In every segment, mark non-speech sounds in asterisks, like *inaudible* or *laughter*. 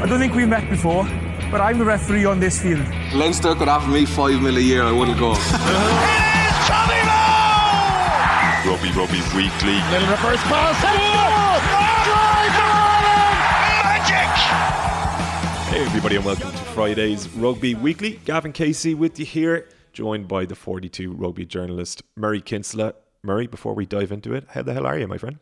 I don't think we've met before, but I'm the referee on this field. Leinster could offer me five mil a year, I wouldn't go. *laughs* Tommy Bowe! Rugby Rugby Weekly. Little reverse pass. Magic! Hey everybody and welcome to Friday's Rugby Weekly. Gavan Casey with you here, joined by the 42 rugby journalist Murray Kinsella. Murray, before we dive into it, how the hell are you, my friend?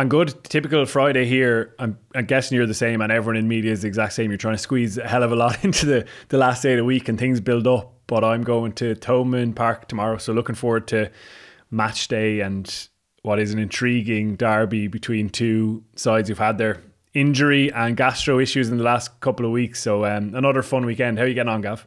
I'm good. Typical Friday here. I'm, I'm, guessing you're the same, and everyone in media is the exact same. You're trying to squeeze a hell of a lot *laughs* into the, the last day of the week, and things build up. But I'm going to Thomond Park tomorrow, so looking forward to match day and what is an intriguing derby between two sides who've had their injury and gastro issues in the last couple of weeks. So um, another fun weekend. How are you getting on, Gav?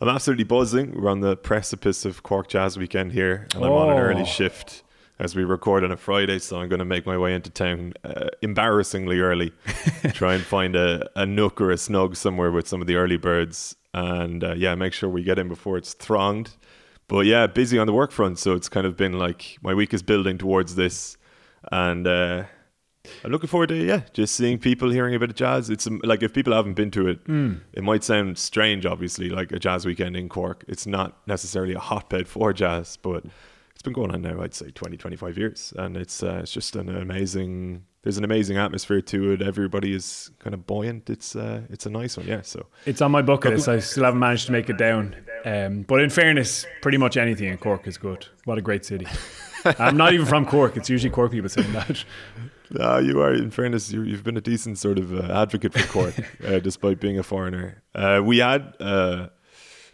I'm absolutely buzzing. We're on the precipice of Cork Jazz weekend here, and I'm on an early Oh. shift as we record on a Friday, so I'm going to make my way into town uh, embarrassingly early, *laughs* try and find a, a nook or a snug somewhere with some of the early birds, and uh, yeah, make sure we get in before it's thronged. But yeah, busy on the work front, so it's kind of been like my week is building towards this, and uh, I'm looking forward to yeah, just seeing people hearing a bit of jazz. It's um, like if people haven't been to it, it might sound strange. Obviously, like a jazz weekend in Cork, it's not necessarily a hotbed for jazz, but it's been going on now. I'd say 20, 25 years, and it's uh, it's just an amazing. There's an amazing atmosphere to it. Everybody is kind of buoyant. It's uh, it's a nice one, yeah. So It's on my bucket list. I still haven't managed to make it down. Um, but in fairness, pretty much anything in Cork is good. What a great city. *laughs* I'm not even from Cork. It's usually Cork people saying that. Ah, you are. In fairness, you, you've been a decent sort of uh, advocate for Cork, *laughs* uh, despite being a foreigner. Uh, we had uh,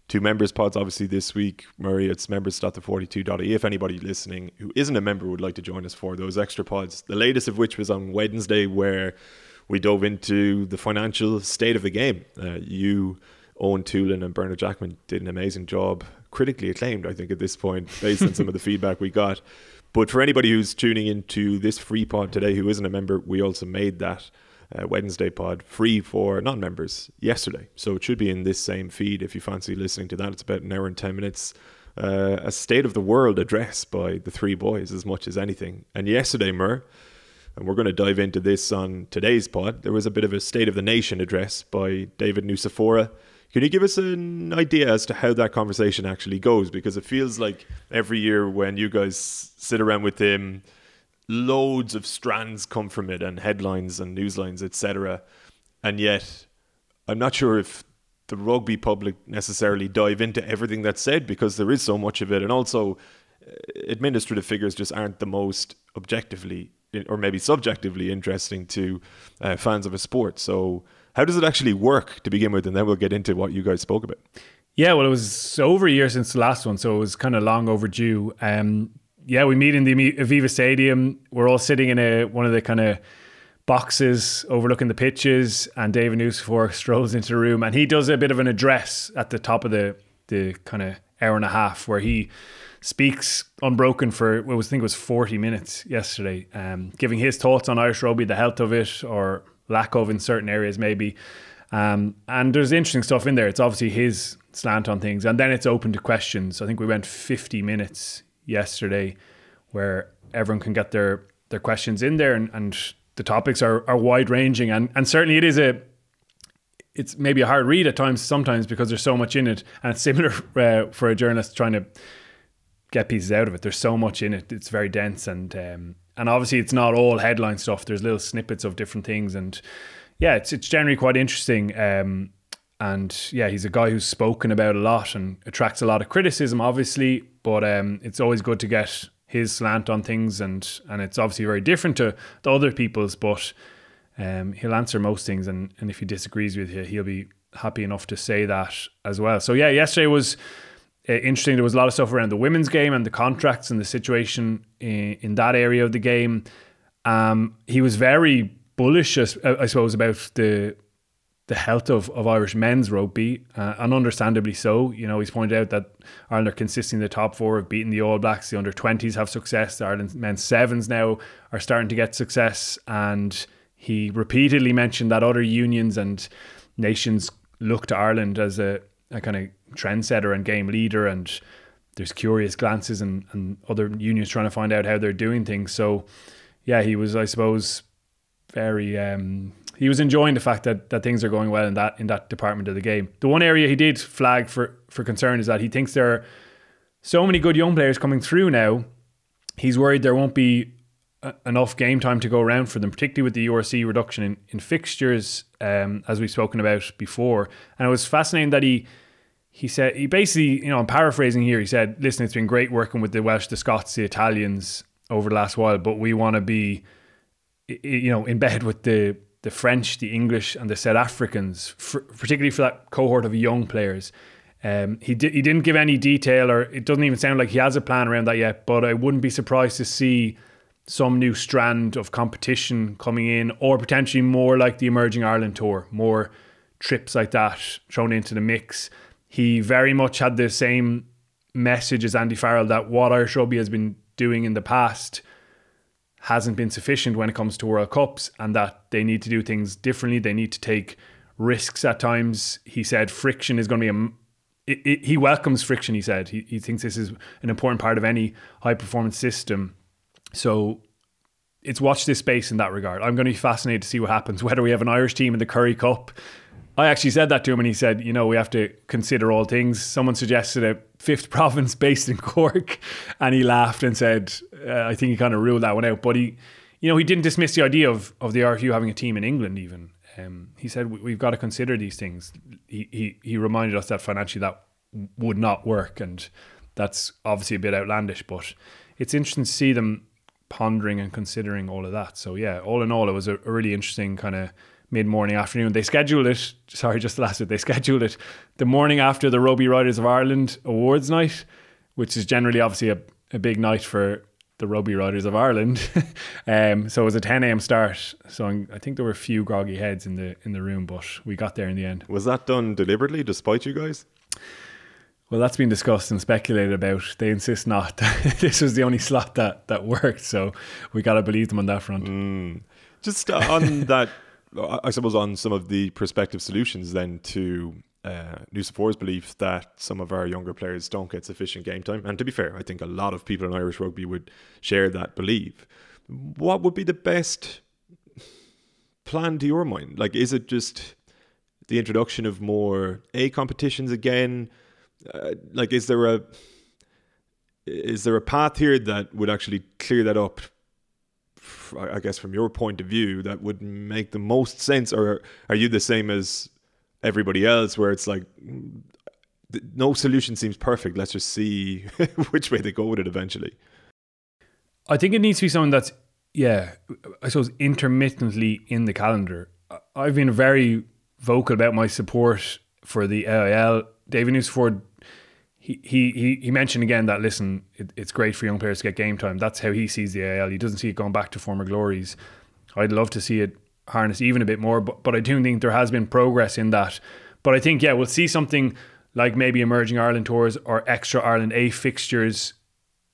two members pods, obviously, this week. Murray, it's members.the42.ie. If anybody listening who isn't a member would like to join us for those extra pods, the latest of which was on Wednesday, where we dove into the financial state of the game. Uh, you, Owen Toolin, and Bernard Jackman did an amazing job, critically acclaimed, I think, at this point, based on some of the *laughs* feedback we got. But for anybody who's tuning into this free pod today who isn't a member, we also made that uh, Wednesday pod free for non members yesterday. So it should be in this same feed if you fancy listening to that. It's about an hour and 10 minutes. Uh, a state of the world address by the three boys as much as anything. And yesterday, Mur, and we're going to dive into this on today's pod, there was a bit of a State of the Nation address by David Nucifora. Can you give us an idea as to how that conversation actually goes? Because it feels like every year when you guys sit around with him, loads of strands come from it and headlines and newslines, etc. And yet, I'm not sure if the rugby public necessarily dive into everything that's said because there is so much of it. And also, uh, administrative figures just aren't the most objectively or maybe subjectively interesting to uh, fans of a sport. So, how does it actually work to begin with? And then we'll get into what you guys spoke about. Yeah, well, it was over a year since the last one, so it was kind of long overdue. Um, yeah, we meet in the Aviva Stadium. We're all sitting in a one of the kind of boxes overlooking the pitches, and David Nucifora *laughs* strolls into the room, and he does a bit of an address at the top of the the kind of hour and a half where he speaks unbroken for what was I think it was forty minutes yesterday, um, giving his thoughts on Irish rugby, the health of it or lack of in certain areas maybe. Um, and there's interesting stuff in there. It's obviously his slant on things, and then it's open to questions. I think we went 50 minutes yesterday, where everyone can get their their questions in there, and, and the topics are are wide ranging, and and certainly it is a it's maybe a hard read at times sometimes because there's so much in it, and it's similar *laughs* uh, for a journalist trying to get pieces out of it. There's so much in it; it's very dense, and um, and obviously it's not all headline stuff. There's little snippets of different things, and yeah, it's it's generally quite interesting. Um, and yeah, he's a guy who's spoken about a lot and attracts a lot of criticism, obviously. But um, it's always good to get his slant on things, and and it's obviously very different to the other people's. But um, he'll answer most things, and and if he disagrees with you, he'll be happy enough to say that as well. So yeah, yesterday was uh, interesting. There was a lot of stuff around the women's game and the contracts and the situation in, in that area of the game. Um, he was very bullish, I I suppose, about the the health of, of Irish men's rugby, uh, and understandably so. You know, he's pointed out that Ireland are consistently the top four, have beaten the All Blacks. The under 20s have success. The Ireland men's sevens now are starting to get success. And he repeatedly mentioned that other unions and nations look to Ireland as a, a kind of trendsetter and game leader. And there's curious glances and, and other unions trying to find out how they're doing things. So, yeah, he was, I suppose, very um, he was enjoying the fact that that things are going well in that in that department of the game. The one area he did flag for for concern is that he thinks there are so many good young players coming through now. He's worried there won't be a, enough game time to go around for them, particularly with the URC reduction in, in fixtures, um, as we've spoken about before. And it was fascinating that he he said he basically, you know, I'm paraphrasing here. He said, "Listen, it's been great working with the Welsh, the Scots, the Italians over the last while, but we want to be, you know, in bed with the the French, the English, and the South Africans, for, particularly for that cohort of young players." Um, he did, he didn't give any detail, or it doesn't even sound like he has a plan around that yet. But I wouldn't be surprised to see some new strand of competition coming in, or potentially more like the emerging Ireland tour, more trips like that thrown into the mix he very much had the same message as Andy Farrell that what Irish rugby has been doing in the past hasn't been sufficient when it comes to World Cups and that they need to do things differently. They need to take risks at times. He said friction is going to be a it, it, he welcomes friction, he said. He, he thinks this is an important part of any high performance system. So it's watch this space in that regard. I'm going to be fascinated to see what happens, *laughs* whether we have an Irish team in the Currie Cup I actually said that to him, and he said, "You know, we have to consider all things." Someone suggested a fifth *laughs* province based in Cork, and he laughed and said, uh, "I think he kind of ruled that one out." But he, you know, he didn't dismiss the idea of of the RFU having a team in England. Even um, he said, "We've got to consider these things." He he he reminded us that financially that would not work, and that's obviously a bit outlandish, but it's interesting to see them pondering and considering all of that. So yeah, all in all, it was a, a really interesting kind of mid morning afternoon. They scheduled it, *laughs* sorry, just the last bit, they scheduled it the morning after the Rugby Writers of Ireland Awards night, which is generally obviously a, a big night for the Rugby Writers of Ireland. *laughs* um, so it was a 10 a.m. start. So I think there were a few groggy heads in the in the room, but we got there in the end. Was that done deliberately, despite you guys? Well, that's been discussed and speculated about. They insist not. *laughs* this was the only slot that that worked, so we got to believe them on that front. Mm. Just on *laughs* that I suppose on some of the prospective solutions then to uh, Nucifora's belief that some of our younger players don't get sufficient game time. And to be fair, I think a lot of people in Irish rugby would share that belief. What would be the best plan to your mind? Like, is it just the introduction of more A competitions again? Uh, like, is there a is there a path here that would actually clear that up I guess from your point of view, that would make the most sense? Or are you the same as everybody else, where it's like no solution seems perfect? Let's just see *laughs* which way they go with it eventually. I think it needs to be something that's yeah, I suppose intermittently in the calendar. I've been very vocal about my support for the AIL. David Nucifora he, he, he mentioned again that listen, it, it's great for young players to get game time. That's how he sees the AIL. He doesn't see it going back to former glories. I'd love to see it harness even a bit more, but but I do think there has been progress in that. But I think yeah, we'll see something like maybe emerging Ireland tours or extra Ireland A fixtures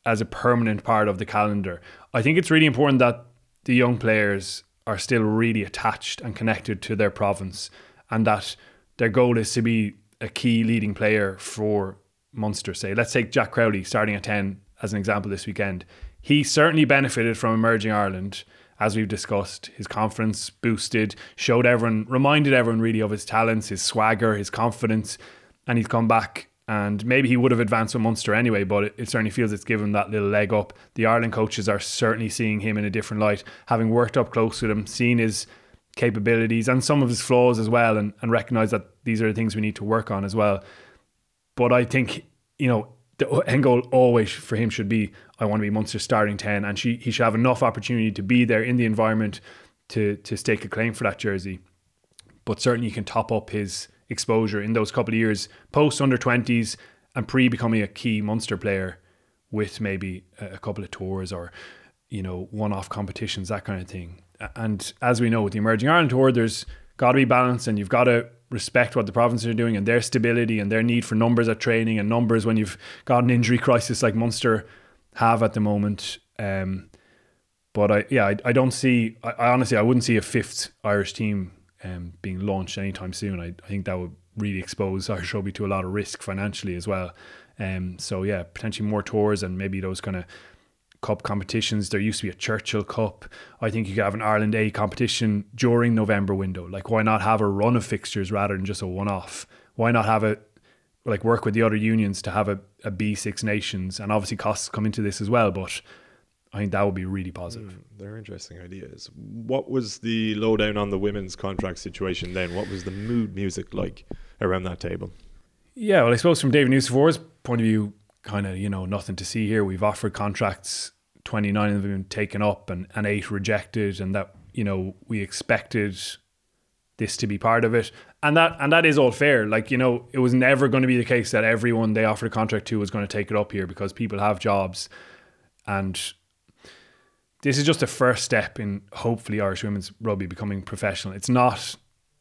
as a permanent part of the calendar. I think it's really important that the young players are still really attached and connected to their province, and that their goal is to be a key leading player for Munster, say. Let's take Jack Crowley starting at 10 as an example this weekend. He certainly benefited from emerging Ireland, as we've discussed. His confidence boosted, showed everyone, reminded everyone really of his talents, his swagger, his confidence, and he's come back. And maybe he would have advanced with Munster anyway, but it, certainly feels it's given that little leg up. The Ireland coaches are certainly seeing him in a different light, having worked up close with him, seen his capabilities and some of his flaws as well, and, and recognize that these are the things we need to work on as well. But I think, you know, the end goal always for him should be I want to be Munster starting 10 and she, he should have enough opportunity to be there in the environment to to stake a claim for that jersey. But certainly you can top up his exposure in those couple of years post under 20s and pre becoming a key Munster player with maybe a couple of tours or you know one-off competitions that kind of thing. And as we know with the emerging Ireland tour there's got to be balance and you've got to respect what the provinces are doing and their stability and their need for numbers at training and numbers when you've got an injury crisis like Munster have at the moment. Um, but I, yeah, I, I don't see. I, I, honestly, I wouldn't see a fifth Irish team um, being launched anytime soon. I, I think that would really expose Irish rugby to a lot of risk financially as well. Um, so yeah, potentially more tours and maybe those kind of Cup competitions. There used to be a Churchill Cup. I think you could have an Ireland A competition during November window. Like, why not have a run of fixtures rather than just a one off? Why not have a like work with the other unions to have a, a B Six Nations? And obviously, costs come into this as well, but I think that would be really positive. Mm, they're interesting ideas. What was the lowdown on the women's contract situation then? What was the mood music like around that table? Yeah, well, I suppose from David Nucifora's point of view, kind of, you know, nothing to see here. We've offered contracts, 29 of them taken up and, and eight rejected, and that, you know, we expected this to be part of it. And that and that is all fair. Like, you know, it was never going to be the case that everyone they offered a contract to was going to take it up here because people have jobs and this is just a first step in hopefully Irish women's rugby becoming professional. It's not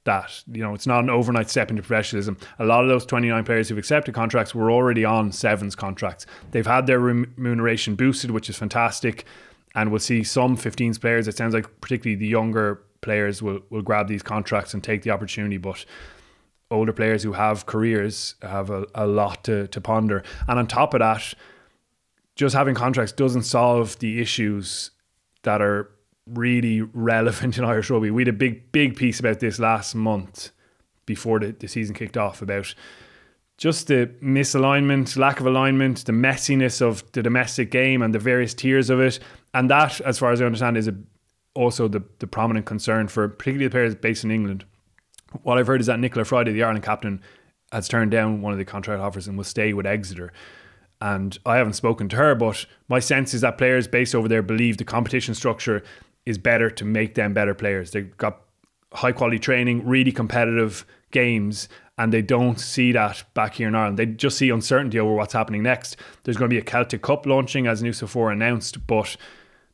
that you know it's not an overnight step into professionalism. A lot of those 29 players who've accepted contracts were already on sevens contracts. They've had their remuneration boosted, which is fantastic, and we'll see some 15s players. It sounds like particularly the younger players will will grab these contracts and take the opportunity, but. Older players who have careers have a, a lot to, to ponder. And on top of that, just having contracts doesn't solve the issues that are really relevant in *laughs* Irish rugby. We had a big, big piece about this last month before the, the season kicked off about just the misalignment, lack of alignment, the messiness of the domestic game and the various tiers of it. And that, as far as I understand, is a, also the, the prominent concern for particularly the players based in England. What I've heard is that Nichola Fryday, the Ireland captain, has turned down one of the contract offers and will stay with Exeter and I haven't spoken to her, but my sense is that players based over there believe the competition structure is better to make them better players. They've got high quality training, really competitive games, and they don't see that back here in Ireland. They just see uncertainty over what's happening next. There's going to be a Celtic Cup launching, as Nucifora announced, but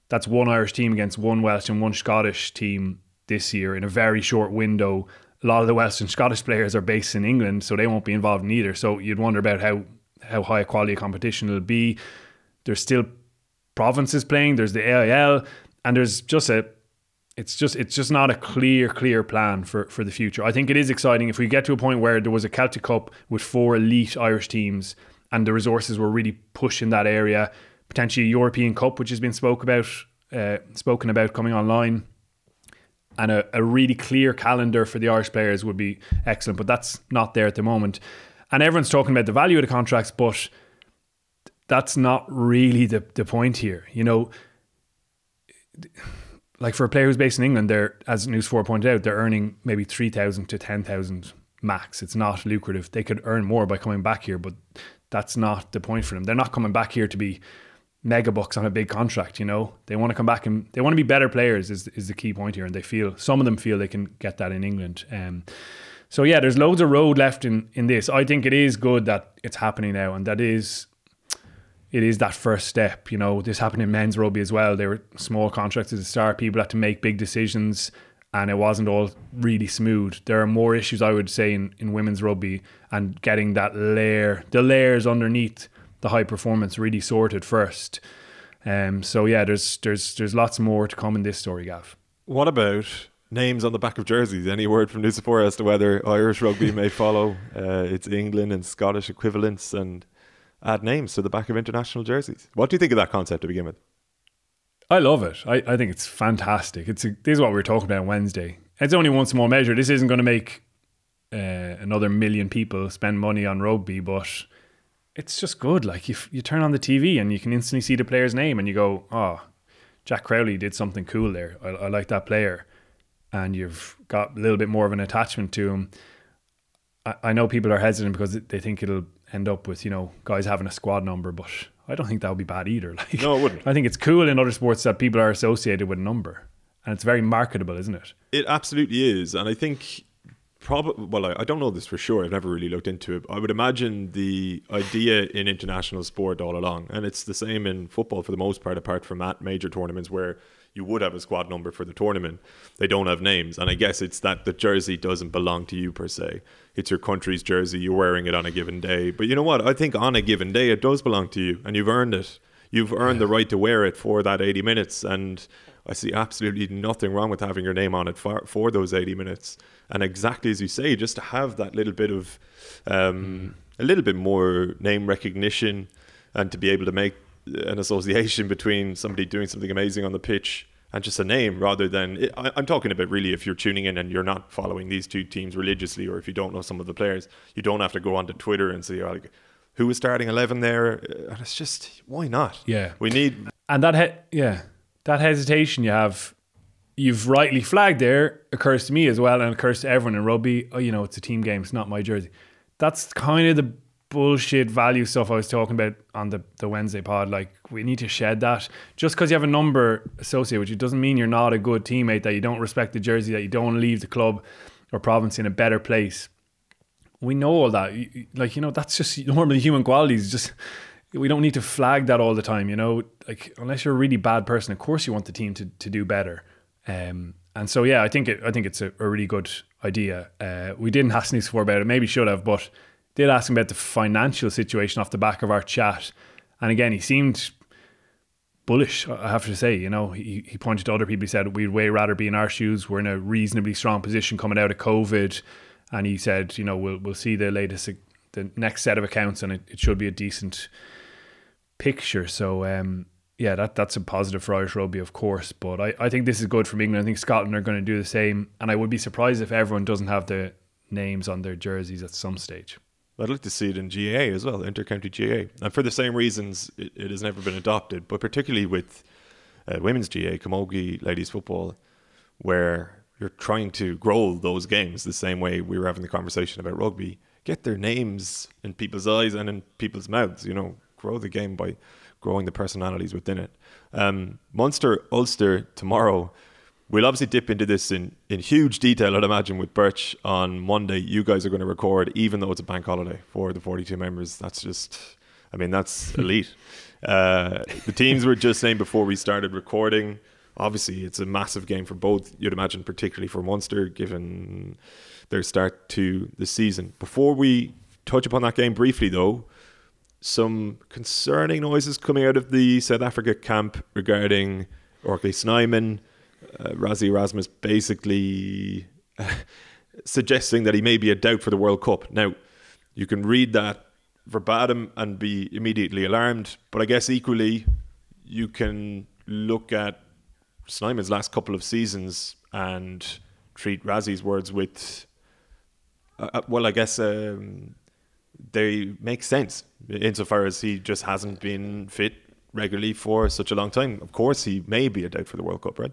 that's one Irish team against one Welsh and one Scottish team this year in a very short window. A lot of the Welsh and Scottish players are based in England, so they won't be involved in either. So you'd wonder about how how high a quality competition it'll be. There's still provinces playing. There's the AIL, and there's just a. It's just it's just not a clear clear plan for for the future. I think it is exciting if we get to a point where there was a Celtic Cup with four elite Irish teams and the resources were really pushed in that area. Potentially a European Cup, which has been spoke about, uh, spoken about coming online, and a, a really clear calendar for the Irish players would be excellent. But that's not there at the moment. And everyone's talking about the value of the contracts, but that's not really the, the point here. You know, like for a player who's based in England, they're, as Nucifora pointed out, they're earning maybe 3,000 to 10,000 max. It's not lucrative. They could earn more by coming back here, but that's not the point for them. They're not coming back here to be mega bucks on a big contract, you know. They want to come back and they want to be better players is is the key point here and they feel some of them feel they can get that in England. Um so yeah, there's loads of road left in in this. I think it is good that it's happening now, and that is it is that first step. You know, this happened in men's rugby as well. There were small contracts at the start. People had to make big decisions, and it wasn't all really smooth. There are more issues, I would say, in, in women's rugby and getting that layer, the layers underneath the high performance, really sorted first. Um, so yeah, there's there's there's lots more to come in this story, Gav. What about names on the back of jerseys. Any word from Nucifora as to whether Irish rugby may follow uh, its England and Scottish equivalents and add names to the back of international jerseys? What do you think of that concept to begin with? I love it. I, I think it's fantastic. It's a, this is what we were talking about on Wednesday. It's only one small measure. This isn't going to make uh, another million people spend money on rugby, but it's just good. Like you, you turn on the TV and you can instantly see the player's name, and you go, "Oh, Jack Crowley did something cool there. I, I like that player." and you've got a little bit more of an attachment to him. I, I know people are hesitant because they think it'll end up with you know guys having a squad number, but I don't think that would be bad either. *laughs* Like, no, it wouldn't. I think it's cool in other sports that people are associated with a number, and it's very marketable, isn't it? It absolutely is, and I think probably well I, I, don't know this for sure i've never really looked into it i would imagine the idea in international sport all along and it's the same in football for the most part apart from at major tournaments where you would have a squad number for the tournament. They don't have names. And I guess it's that the jersey doesn't belong to you per se. It's your country's jersey. You're wearing it on a given day. But you know what? I think on a given day, it does belong to you and you've earned it. You've earned the right to wear it for that 80 minutes. And I see absolutely nothing wrong with having your name on it for, for those 80 minutes. And exactly as you say, just to have that little bit of, um, mm. a little bit more name recognition and to be able to make an association between somebody doing something amazing on the pitch and just a name rather than I, I'm talking about really if you're tuning in and you're not following these two teams religiously or if you don't know some of the players you don't have to go onto Twitter and say oh, like who was starting 11 there uh, and it's just why not Yeah. we need And that, he- yeah, that hesitation you have, you've rightly flagged there, occurs to me as well, and occurs to everyone in rugby. Oh, you know, it's a team game, it's not my jersey. That's kind of the bullshit value stuff I was talking about on the, the Wednesday pod. Like, we need to shed that. Just because you have a number associated with you doesn't mean you're not a good teammate, that you don't respect the jersey, that you don't leave the club or province in a better place we know all that. Like, you know, that's just normally human qualities. Just we don't need to flag that all the time, you know. Like unless you're a really bad person, of course you want the team to, to do better. Um, and so yeah, I think it, I think it's a, a really good idea. Uh, we didn't ask Nucifora about it, maybe should have, but did ask him about the financial situation off the back of our chat. And again, he seemed bullish, I have to say. You know, he, he pointed to other people. He said, we'd way rather be in our shoes. We're in a reasonably strong position coming out of COVID. And he said, you know, we'll, we'll see the latest, the next set of accounts, and it, it should be a decent picture. So, um, yeah, that that's a positive for Irish rugby, of course. But I, I think this is good for England. I think Scotland are going to do the same. And I would be surprised if everyone doesn't have the names on their jerseys at some stage. I'd like to see it in GA as well, intercounty GA, and for the same reasons it, it has never been adopted, but particularly with uh, women's GA, Camogie ladies football, where you're trying to grow those games the same way we were having the conversation about rugby. Get their names in people's eyes and in people's mouths. You know, grow the game by growing the personalities within it. Um, Munster Ulster tomorrow. We'll obviously dip into this in, in huge detail, I'd imagine, with Birch on Monday. You guys are going to record, even though it's a bank holiday for the 42 members. That's just, I mean, that's *laughs* elite. Uh, the teams were just saying before we started recording, obviously, it's a massive game for both, you'd imagine, particularly for Munster, given their start to the season. Before we touch upon that game briefly, though, some concerning noises coming out of the South Africa camp regarding Orkley Snyman uh, Rassie Erasmus basically *laughs* suggesting that he may be a doubt for the World Cup. Now, you can read that verbatim and be immediately alarmed, but I guess equally you can look at Snyman's last couple of seasons and treat Rassie's words with, uh, uh, well, I guess um, they make sense insofar as he just hasn't been fit regularly for such a long time. Of course, he may be a doubt for the World Cup, right?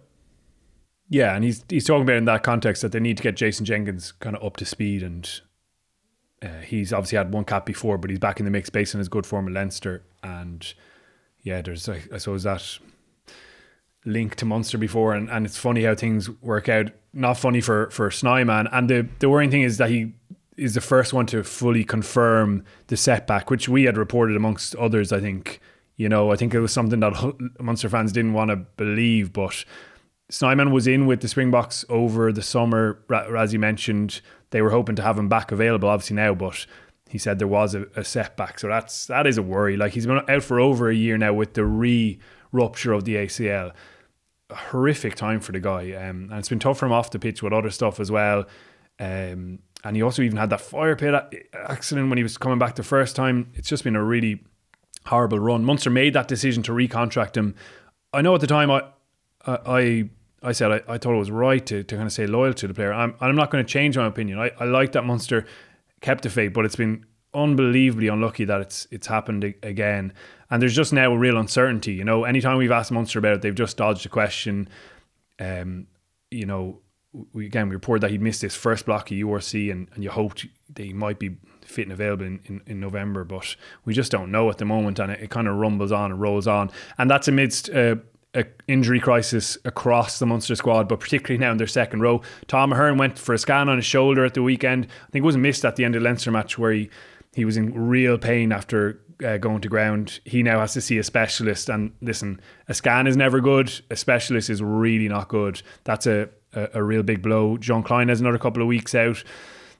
Yeah, and he's he's talking about in that context that they need to get Jason Jenkins kind of up to speed, and uh, he's obviously had one cap before, but he's back in the mix based on his good form at Leinster, and yeah, there's I, I suppose that link to Munster before, and, and it's funny how things work out. Not funny for for Snyman, and the the worrying thing is that he is the first one to fully confirm the setback, which we had reported amongst others. I think you know I think it was something that Munster fans didn't want to believe, but. Snyman was in with the Springboks over the summer. As Rassie mentioned they were hoping to have him back available, obviously now, but he said there was a, a setback. So that's that is a worry. Like he's been out for over a year now with the re rupture of the ACL. A horrific time for the guy, um, and it's been tough for him off the pitch with other stuff as well. Um, and he also even had that fire pit accident when he was coming back the first time. It's just been a really horrible run. Munster made that decision to recontract him. I know at the time I I I said I, I thought it was right to, to kind of stay loyal to the player. I'm I'm not going to change my opinion. I, I like that Munster kept the faith, but it's been unbelievably unlucky that it's it's happened again. And there's just now a real uncertainty. You know, anytime we've asked Munster about it, they've just dodged the question. Um, you know, we again we reported that he missed his first block of URC, and, and you hoped that he might be fit and available in, in, in November, but we just don't know at the moment, and it, it kind of rumbles on and rolls on, and that's amidst uh, a injury crisis across the Munster squad, but particularly now in their second row. Tom Ahern went for a scan on his shoulder at the weekend. I think it was missed at the end of the Leinster match where he, he was in real pain after uh, going to ground. He now has to see a specialist. And listen, a scan is never good. A specialist is really not good. That's a, a, a real big blow. Jean Kleyn has another couple of weeks out.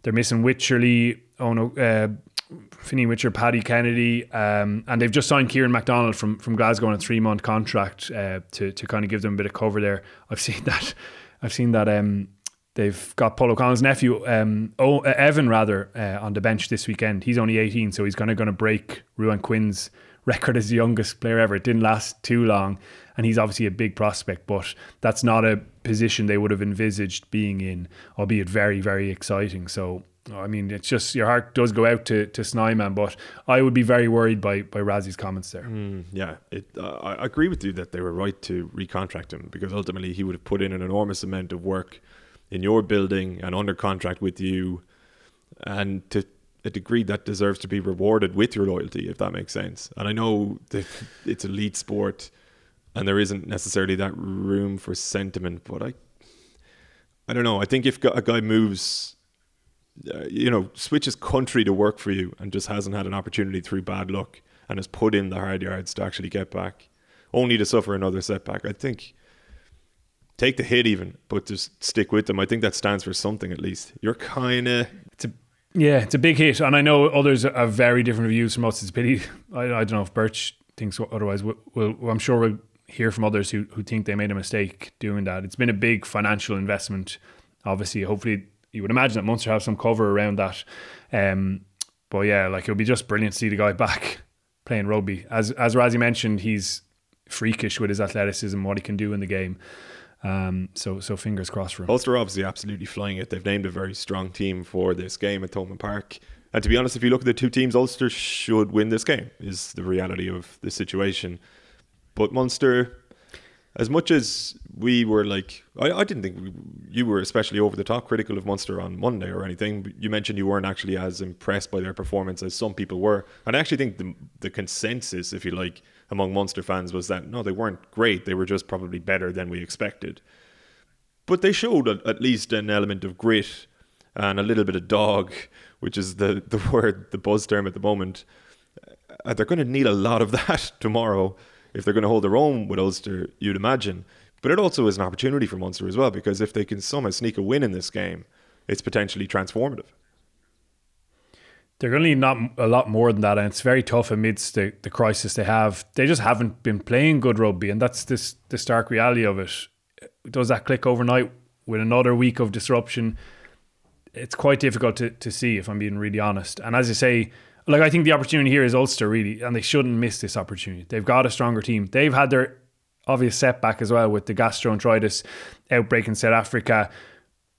They're missing Wycherley, oh no, uh, Fineen Witcher, Paddy Kennedy, um, and they've just signed Kiran McDonald from from Glasgow on a three month contract uh, to to kind of give them a bit of cover there. I've *laughs* seen that. I've seen that. Um, they've got Paul O'Connell's nephew, um, oh, uh, Evan rather, uh, on the bench this weekend. He's only eighteen, so he's kind of going to break Ruadhán Quinn's *laughs* record as the youngest player ever. It didn't last too long, and he's obviously a big prospect, but that's not a position they would have envisaged being in, albeit very, very exciting. So, I mean, it's just your heart does go out to to Snyman, but I would be very worried by by Rassie's comments there. Mm, yeah, it, uh, I agree with you that they were right to recontract him because ultimately he would have put in an enormous amount of work in your building and under contract with you, and to a degree that deserves to be rewarded with your loyalty, if that makes sense. And I know *laughs* it's elite sport, and there isn't necessarily that room for sentiment, but I, I don't know. I think if a guy moves, uh, you know, switches country to work for you and just hasn't had an opportunity through bad luck and has put in the hard yards to actually get back, only to suffer another setback, I think take the hit even, but just stick with them. I think that stands for something at least. You're kind of yeah, it's a big hit, and I know others have very different views from us. It's a pity. I, I don't know if Birch thinks otherwise. We'll, we'll, I'm sure we'll hear from others who who think they made a mistake doing that. It's been a big financial investment. Obviously, hopefully, you would imagine that Munster have some cover around that. Um, but yeah, like it would be just brilliant to see the guy back *laughs* playing rugby. As as Rassie mentioned, he's freakish with his athleticism, what he can do in the game. Um, so so fingers crossed for him. Ulster obviously absolutely flying it. They've named a very strong team for this game at Thomond Park. And to be honest, if you look at the two teams, Ulster should win this game. Is the reality of the situation. But Munster, as much as we were like, I, I didn't think we, you were especially over the top critical of Munster on Monday or anything. You mentioned you weren't actually as impressed by their performance as some people were. And I actually think the the consensus, if you like, among Munster fans was that no, they weren't great. They were just probably better than we expected. But they showed a, at least an element of grit and a little bit of dog, which is the, the *laughs* word, the buzz term at the moment. Uh, they're going to need a lot of *laughs* that tomorrow if they're going to hold their own with Ulster, you'd imagine. But it also is an opportunity for Munster as well, because if they can somehow sneak a win in this game, it's potentially transformative they're going to need not a lot more than that, and it's very tough amidst the, the crisis they have. They just haven't been playing good rugby, and that's this the stark reality of it. Does that click overnight with another week of disruption? It's quite difficult to, to see, if I'm being really honest. And as you say, like I think the opportunity here is Ulster really, and they shouldn't miss this opportunity. They've got a stronger team. They've had their obvious setback as well with the gastroenteritis outbreak in South Africa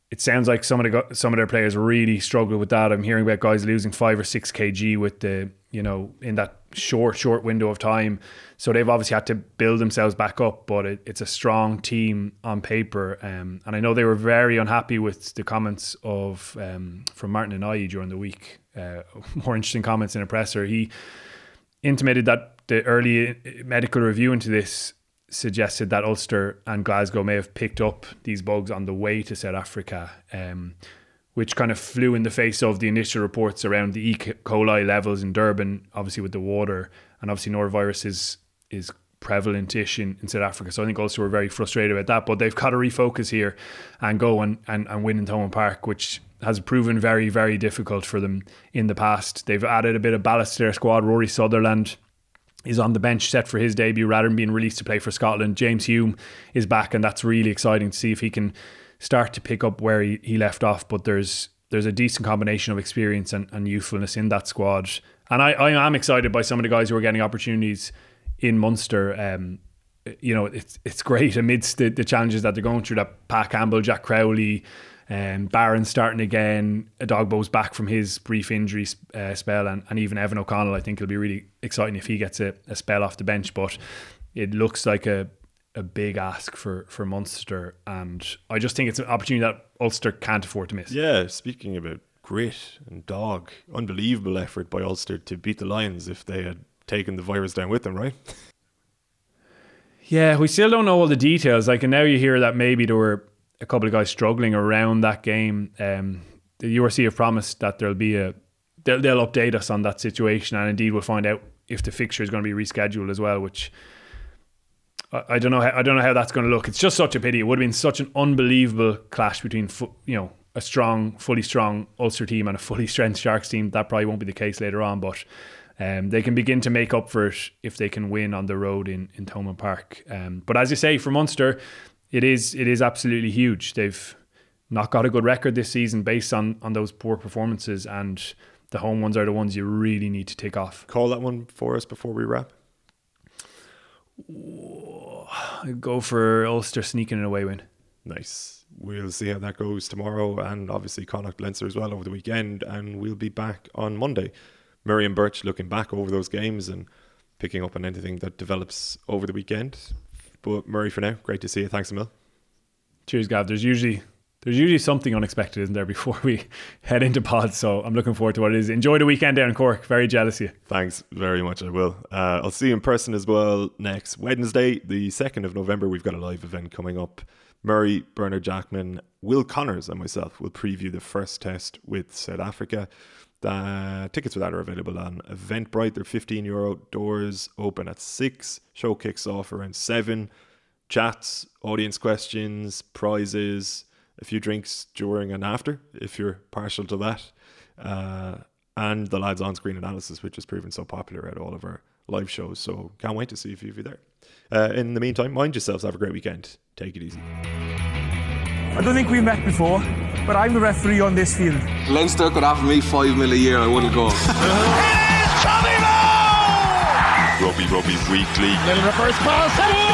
it sounds like some of the some of their players really struggle with that. I'm hearing about guys losing five or six kg with the you know in that short short window of time. So they've obviously had to build themselves back up. But it, it's a strong team on paper, um, and I know they were very unhappy with the comments of um, from Martin and I during the week. Uh, *laughs* more interesting comments in a presser. He intimated that the early medical review into this suggested that Ulster and Glasgow may have picked up these bugs on the way to South Africa, um, which kind of flew in the face of the initial reports around the E. coli levels in Durban, obviously with the water, and obviously norovirus is is prevalent-ish in, in South Africa. So I think also we're very frustrated about that. But they've got to refocus here and go and, and, and win in Thomond Park, which has proven very, very difficult for them in the past. They've added a bit of ballast to their squad. Rory Sutherland is on the bench set for his debut rather than being released to play for Scotland. James Hume is back, and that's really exciting to see if he can start to pick up where he, he left off. But there's there's a decent combination of experience and, and youthfulness in that squad. And I, I am excited by some of the guys who are getting opportunities in Munster. Um, you know, it's it's great amidst the, the challenges that they're going through. That Pat Campbell, Jack Crowley, um, Barron starting again. Dogbo's back from his brief injury uh, spell, and, and even Evan O'Connell. I think it'll be really exciting if he gets a, a spell off the bench. But it looks like a a big ask for for Munster, and I just think it's an opportunity that Ulster can't afford to miss. Yeah, speaking about grit and dog, unbelievable effort by Ulster to beat the Lions if they had taken the virus down with them, right? Yeah, we still don't know all the details. Like, and now you hear that maybe there were a couple of guys struggling around that game. Um, the URC have promised that there'll be a they'll, they'll update us on that situation, and indeed we'll find out if the fixture is going to be rescheduled as well. Which I, don't know. How, I don't know how that's going to look. It's just such a pity. It would have been such an unbelievable clash between you know a strong, fully strong Ulster team and a fully strength Sharks team. That probably won't be the case later on, but. Um, they can begin to make up for it if they can win on the road in, in Thomond Park. Um, but as you say, for Munster, it is it is absolutely huge. They've not got a good record this season based on on those poor performances, and the home ones are the ones you really need to take off. Call that one for us before we wrap. I'd go for Ulster sneaking an away win. Nice. We'll see how that goes tomorrow, and obviously Connacht Leinster as well over the weekend. And we'll be back on Monday. Murray and Birch looking back over those games and picking up on anything that develops over the weekend. But Murray, for now, great to see you. Thanks a mil. Cheers, Gav. There's usually there's usually something unexpected, isn't there, *laughs* before we head into pods. So I'm looking forward to what it is. Enjoy the weekend down in Cork. Very jealous of you. Thanks very much. I will. Uh, I'll see you in person as well next Wednesday, the 2nd of November. We've got a live event coming up. Murray, Bernard Jackman, Will Connors, and myself will preview the first test with South Africa. The tickets for that are available on Eventbrite. They're 15 euro. Doors open at 6. Show kicks off around 7. Chats, audience questions, prizes, a few drinks during and after, if you're partial to that. Uh, and the lads on screen analysis, which has proven so popular at all of our live shows. So can't wait to see if you're there. Uh, in the meantime, mind yourselves. Have a great weekend. Take it easy. I don't think we've met before, but I'm the referee on this field. Leinster could offer me five mil a year, I wouldn't go. *laughs* It is Tommy Bowe! Rugby Rugby Weekly. Little reverse pass. Drive